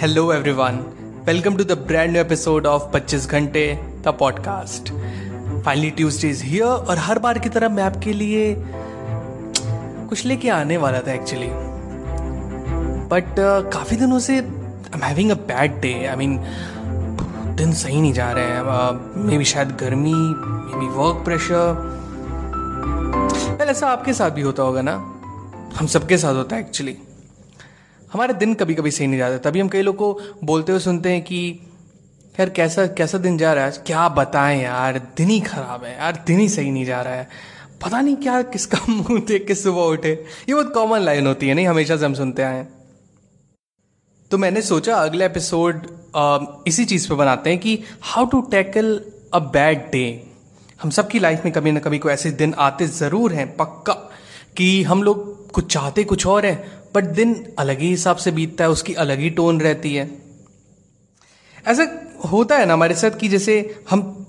hello everyone welcome to the brand new episode of 25 Ghante the podcast finally Tuesday is here और हर बार की तरह मैं आपके लिए कुछ लेके आने वाला था एक्चुअली बट uh, काफ़ी दिनों से I am having a bad day I mean दिन सही नहीं जा रहे हैं। मे बी शायद गर्मी मे बी वर्क प्रेशर ऐसा आपके साथ भी होता होगा ना? हम सबके साथ होता है एक्चुअली हमारे दिन कभी कभी सही नहीं जाते, तभी हम कई लोग को बोलते हुए सुनते हैं कि, यार, कैसा कैसा दिन जा रहा है? आज क्या बताएँ यार, दिन ही खराब है यार, दिन ही सही नहीं जा रहा है। पता नहीं क्या, किसका मुँह देख के सुबह उठे। ये बहुत कॉमन लाइन होती है, नहीं? हमेशा से हम सुनते आए तो मैंने सोचा अगले एपिसोड इसी चीज़ पे बनाते हैं कि how to tackle a bad day हम सबकी लाइफ में कभी ना कभी कोई ऐसे दिन आते ज़रूर हैं, पक्का, कि हम लोग कुछ चाहते कुछ और है बट दिन अलग ही हिसाब से बीतता है उसकी अलग ही टोन रहती है। ऐसा होता है ना हमारे साथ कि जैसे हम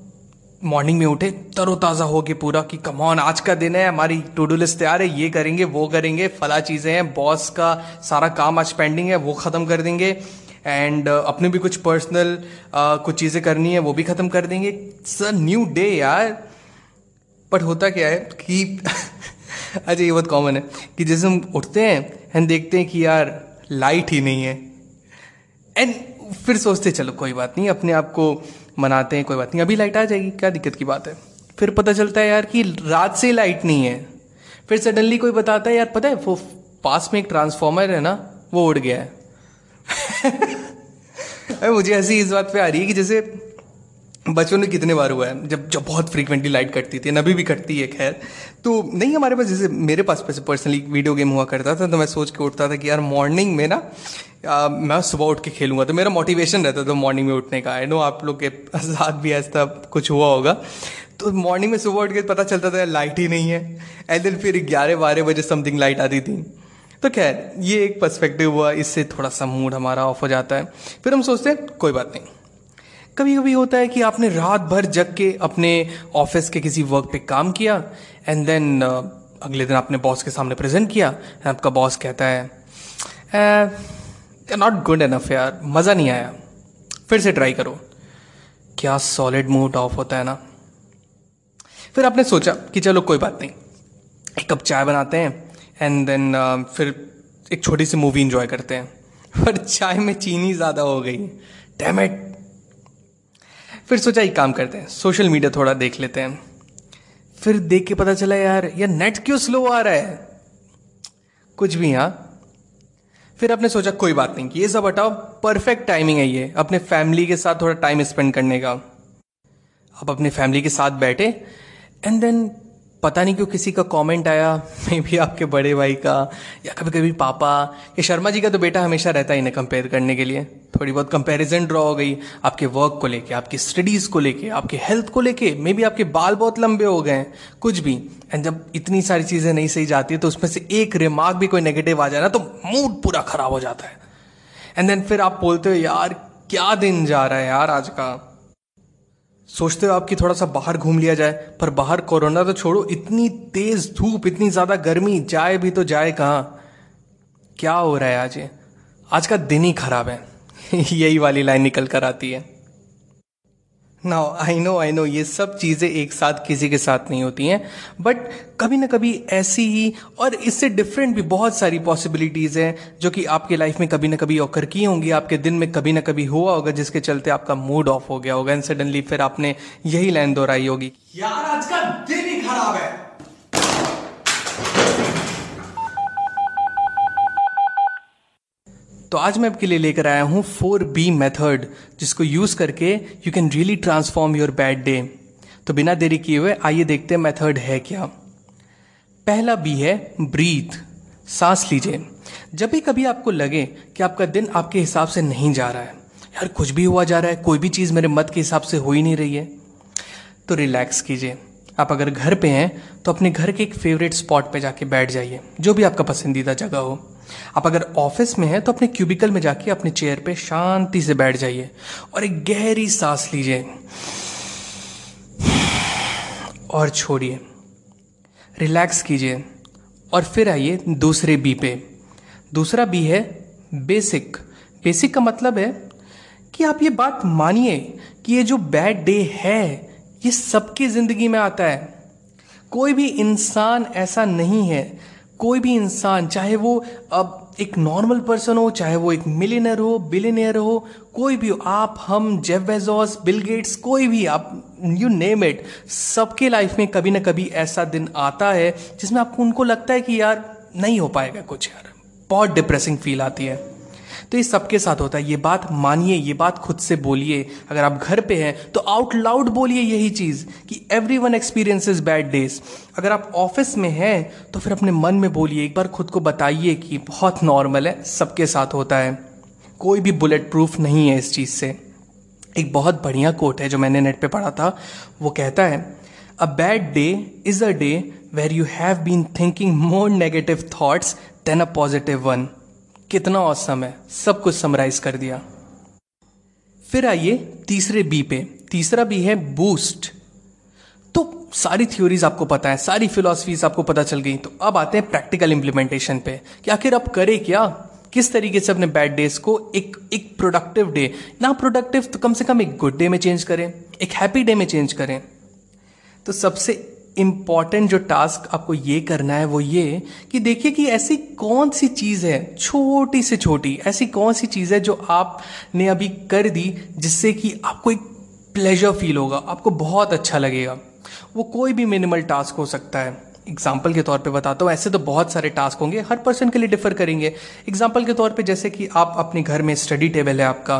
मॉर्निंग में उठे तरोताज़ा हो गए पूरा कि कमॉन आज का दिन है हमारी टू डू लिस्ट तैयार है ये करेंगे वो करेंगे फला चीज़ें हैं बॉस का सारा काम आज पेंडिंग है वो ख़त्म कर देंगे एंड uh, अपने भी कुछ पर्सनल uh, कुछ चीज़ें करनी है वो भी ख़त्म कर देंगे। इट्स अ न्यू डे यार। बट होता क्या है कि अच्छा ये बहुत कॉमन है कि जैसे हम उठते हैं एंड देखते हैं कि यार लाइट ही नहीं है। एंड फिर सोचते चलो कोई बात नहीं, अपने आप को मनाते हैं, कोई बात नहीं, अभी लाइट आ जाएगी, क्या दिक्कत की बात है? फिर पता चलता है यार कि रात से लाइट नहीं है। फिर सडनली कोई बताता है, यार पता है, वो पास में एक ट्रांसफॉर्मर है ना, वो उड़ गया है। मुझे ऐसी इस बात पे आ रही है कि जैसे बचपन में कितने बार हुआ है? जब जब बहुत फ्रीक्वेंटली लाइट कटती थी अभी भी कटती है खैर। तो नहीं हमारे पास जैसे मेरे पास पैसे पर्सनली वीडियो गेम हुआ करता था तो मैं सोच के उठता था कि यार मॉर्निंग में ना आ, मैं सुबह उठ के खेलूँगा। तो मेरा मोटिवेशन रहता था मॉर्निंग में उठने का। आई नो आप लोग के साथ भी ऐसा कुछ हुआ होगा। तो मॉर्निंग में सुबह उठ के पता चलता था लाइट ही नहीं है। एंड देन फिर ग्यारह बारह बजे समथिंग लाइट आती थी। तो खैर ये एक पर्सपेक्टिव हुआ। इससे थोड़ा सा मूड हमारा ऑफ़ हो जाता है। फिर हम सोचते हैं कोई बात नहीं। कभी कभी होता है कि आपने रात भर जग के अपने ऑफ़िस के किसी वर्क पे काम किया एंड देन uh, अगले दिन आपने बॉस के सामने प्रेजेंट किया आपका बॉस कहता है नॉट गुड एनफ यार मज़ा नहीं आया फिर से ट्राई करो। क्या सॉलिड मूड ऑफ़ होता है ना? फिर आपने सोचा कि चलो कोई बात नहीं एक कप चाय बनाते हैं एंड देन uh, फिर एक छोटी सी मूवी इंजॉय करते हैं पर चाय में चीनी ज़्यादा हो गई। डैमेट फिर सोचा एक काम करते हैं सोशल मीडिया थोड़ा देख लेते हैं। फिर देख के पता चला, यार यार नेट क्यों स्लो आ रहा है? कुछ भी हाँ। फिर आपने सोचा, कोई बात नहीं कि ये सब हटाओ परफेक्ट टाइमिंग है ये, अपने फैमिली के साथ थोड़ा टाइम स्पेंड करने का। आप अपने फैमिली के साथ बैठे एंड देन पता नहीं क्यों किसी का कमेंट आया मे भी आपके बड़े भाई का, या कभी कभी पापा या शर्मा जी का तो बेटा हमेशा रहता है इन्हें कंपेयर करने के लिए। थोड़ी बहुत कंपैरिजन ड्रॉ हो गई आपके वर्क को लेके, आपकी स्टडीज़ को लेके, आपके हेल्थ को लेके मे भी आपके बाल बहुत लंबे हो गए हैं, कुछ भी। एंड जब इतनी सारी चीज़ें नहीं सही जाती है तो उसमें से एक रिमार्क भी कोई नेगेटिव आ जाए ना तो मूड पूरा खराब हो जाता है। एंड देन फिर आप बोलते हो, यार, क्या दिन जा रहा है यार आज का? सोचते हो आपकी थोड़ा सा बाहर घूम लिया जाए, पर बाहर कोरोना तो छोड़ो, इतनी तेज धूप, इतनी ज़्यादा गर्मी, जाए भी तो जाए कहाँ? क्या हो रहा है आज ये? आज का दिन ही खराब है। यही वाली लाइन निकल कर आती है। Now I know I know ये सब चीज़ें एक साथ किसी के साथ नहीं होती हैं बट कभी ना कभी ऐसी ही, और इससे डिफरेंट भी बहुत सारी पॉसिबिलिटीज़ हैं, जो कि आपके लाइफ में कभी ना कभी ऑकर की होंगी, आपके दिन में कभी ना कभी हुआ होगा, जिसके चलते आपका मूड ऑफ़ हो गया होगा एंड सडनली फिर आपने यही लाइन दोहराई होगी। यार, आज का दिन ही खराब है। तो आज मैं आपके लिए लेकर आया हूँ फोर बी मेथड, जिसको यूज़ करके you can really transform your bad day तो बिना देरी किए हुए, आइए देखते हैं मेथड है क्या। पहला बी है ब्रीथ सांस लीजिए। जब भी कभी आपको लगे कि आपका दिन आपके हिसाब से नहीं जा रहा है, यार कुछ भी हुआ जा रहा है, कोई भी चीज़ मेरे मत के हिसाब से हो ही नहीं रही है तो रिलैक्स कीजिए। आप अगर घर पे हैं तो अपने घर के एक फेवरेट स्पॉट पे जाके बैठ जाइए, जो भी आपका पसंदीदा जगह हो। आप अगर ऑफ़िस में हैं तो अपने क्यूबिकल में जाके अपने चेयर पे शांति से बैठ जाइए और एक गहरी सांस लीजिए। और छोड़िए। रिलैक्स कीजिए। और फिर आइए दूसरे बी पे। दूसरा बी है बेसिक। बेसिक का मतलब है कि आप ये बात मानिए कि ये जो बैड डे है, ये सबकी ज़िंदगी में आता है। कोई भी इंसान ऐसा नहीं है कोई भी इंसान, चाहे वो अब एक नॉर्मल पर्सन हो, चाहे वो एक मिलीनर हो बिलीनियर हो, कोई भी हो, आप, हम, जेफ बेजोस, बिल गेट्स, कोई भी, आप यू नेम इट सबके लाइफ में कभी ना कभी ऐसा दिन आता है जिसमें आपको उनको लगता है कि यार नहीं हो पाएगा कुछ यार। बहुत डिप्रेसिंग फील आती है। तो ये सबके साथ होता है। ये बात मानिए, ये बात खुद से बोलिए। अगर आप घर पे हैं तो आउट लाउड बोलिए यही चीज़ कि every one experiences bad days अगर आप ऑफ़िस में हैं तो फिर अपने मन में बोलिए, एक बार खुद को बताइए कि बहुत नॉर्मल है, सबके साथ होता है। कोई भी बुलेट प्रूफ नहीं है इस चीज़ से। एक बहुत बढ़िया कोट है जो मैंने नेट पे पढ़ा था। वो कहता है a bad day is a day where you have been thinking more negative thoughts than a positive one कितना औसम है। सब कुछ समराइज कर दिया। फिर आइए तीसरे बी पे। तीसरा बी है बूस्ट तो सारी थ्योरीज आपको पता है, सारी फिलोसफीज आपको पता चल गई। तो अब आते हैं प्रैक्टिकल इंप्लीमेंटेशन पे। कि आखिर अब करे क्या? किस तरीके से अपने बैड डेज़ को एक एक प्रोडक्टिव डे ना प्रोडक्टिव तो कम से कम एक गुड डे में चेंज करें, एक हैप्पी डे में चेंज करें। तो सबसे इंपॉर्टेंट जो टास्क आपको ये करना है वो ये कि देखिए कि ऐसी कौन सी चीज़ है, छोटी से छोटी, ऐसी कौन सी चीज़ है जो आपने अभी कर दी जिससे कि आपको एक प्लेजर फील होगा, आपको बहुत अच्छा लगेगा। वो कोई भी मिनिमल टास्क हो सकता है। एग्ज़ाम्पल के तौर पे बताता हूँ, ऐसे तो बहुत सारे टास्क होंगे, हर पर्सन के लिए डिफर करेंगे। एग्ज़ाम्पल के तौर पे जैसे कि आप अपने घर में स्टडी टेबल है आपका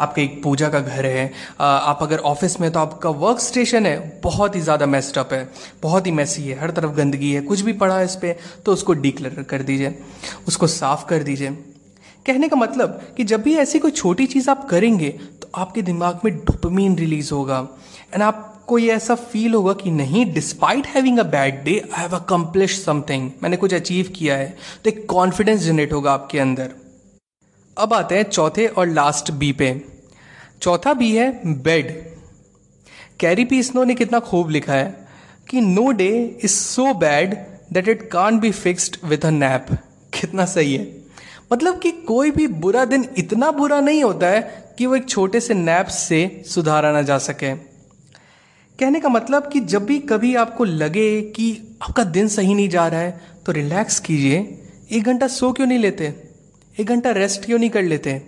आपका एक पूजा का घर है आप अगर ऑफ़िस में तो आपका वर्क स्टेशन है, बहुत ही ज़्यादा मेस्टअप है, बहुत ही मैसी है, हर तरफ़ गंदगी है, कुछ भी पड़ा है इस पर तो उसको डिक्लेयर कर दीजिए, उसको साफ़ कर दीजिए। कहने का मतलब कि जब भी ऐसी कोई छोटी चीज़ आप करेंगे तो आपके दिमाग में डोपामीन रिलीज़ होगा एंड आप आपको ये ऐसा फील होगा कि नहीं despite having a bad day I have accomplish something मैंने कुछ अचीव किया है तो एक कॉन्फिडेंस जनरेट होगा आपके अंदर। अब आते हैं चौथे और लास्ट बी पे। चौथा बी है बेड कैरी पीसनो ने कितना खूब लिखा है कि no day is so bad that it can't be fixed with a nap कितना सही है। मतलब कि कोई भी बुरा दिन इतना बुरा नहीं होता है कि वो एक छोटे से नैप से सुधारा ना जा सके। कहने का मतलब कि जब भी कभी आपको लगे कि आपका दिन सही नहीं जा रहा है तो रिलैक्स कीजिए। एक घंटा सो क्यों नहीं लेते? एक घंटा रेस्ट क्यों नहीं कर लेते?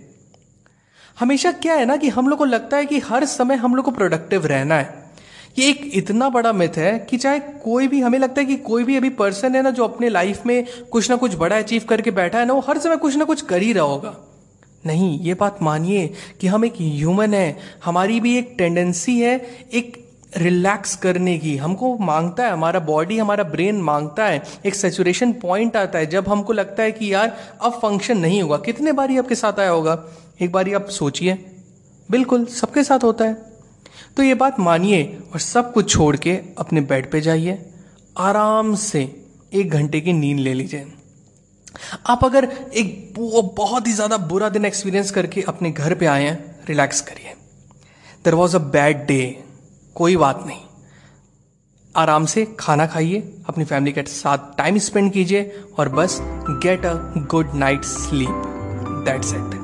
हमेशा क्या है ना कि हम लोग को लगता है कि हर समय हम लोग को प्रोडक्टिव रहना है। ये एक इतना बड़ा मिथ है कि चाहे कोई भी, हमें लगता है कि कोई भी अभी पर्सन है ना जो अपने लाइफ में कुछ ना कुछ बड़ा अचीव करके बैठा है ना, वो हर समय कुछ ना कुछ कर ही रहा होगा। नहीं, ये बात मानिए कि हम एक ह्यूमन है, हमारी भी एक टेंडेंसी है, एक रिलैक्स करने की। हमको माँगता है, हमारा बॉडी हमारा ब्रेन माँगता है। एक सेचुरेशन पॉइंट आता है, जब हमको लगता है कि यार, अब फ़ंक्शन नहीं होगा। कितने बारी आपके साथ आया होगा? एक बारी आप सोचिए। बिल्कुल, सबके साथ होता है। तो ये बात मानिए और सब कुछ छोड़ के अपने बेड पे जाइए। आराम से एक घंटे की नींद ले लीजिए। आप अगर एक बहुत ही ज़्यादा बुरा दिन एक्सपीरियंस करके अपने घर पे आए हैं रिलैक्स करिए। There was a bad day कोई बात नहीं। आराम से खाना खाइए अपनी फैमिली के साथ टाइम स्पेंड कीजिए और बस get a good night sleep that's it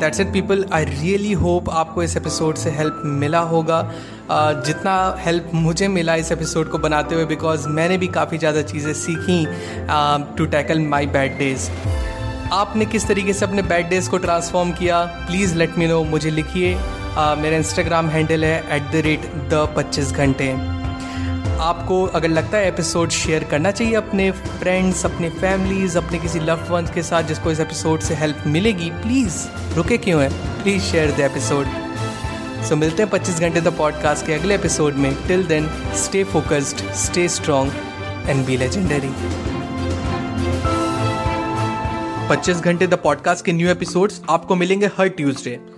that's it people I really hope आपको इस एपिसोड से हेल्प मिला होगा। uh, जितना हेल्प मुझे मिला इस एपिसोड को बनाते हुए बिकॉज़ मैंने भी काफ़ी ज़्यादा चीज़ें सीखी to tackle my bad days आपने किस तरीके से अपने बैड डेज़ को ट्रांसफॉर्म किया? प्लीज़ लेट मी नो मुझे लिखिए। मेरा इंस्टाग्राम हैंडल है एट द रेट द पच्चीस घंटे। आपको अगर लगता है एपिसोड शेयर करना चाहिए अपने फ्रेंड्स अपने फैमिलीज़ अपने किसी लव वंस के साथ जिसको इस एपिसोड से हेल्प मिलेगी प्लीज़ रुके क्यों है? Please share the episode so मिलते हैं 25 घंटे द पॉडकास्ट के अगले एपिसोड में। Till then stay focused stay strong and be legendary 25 घंटे द पॉडकास्ट के न्यू एपिसोड्स आपको मिलेंगे हर ट्यूसडे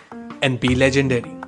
and be legendary.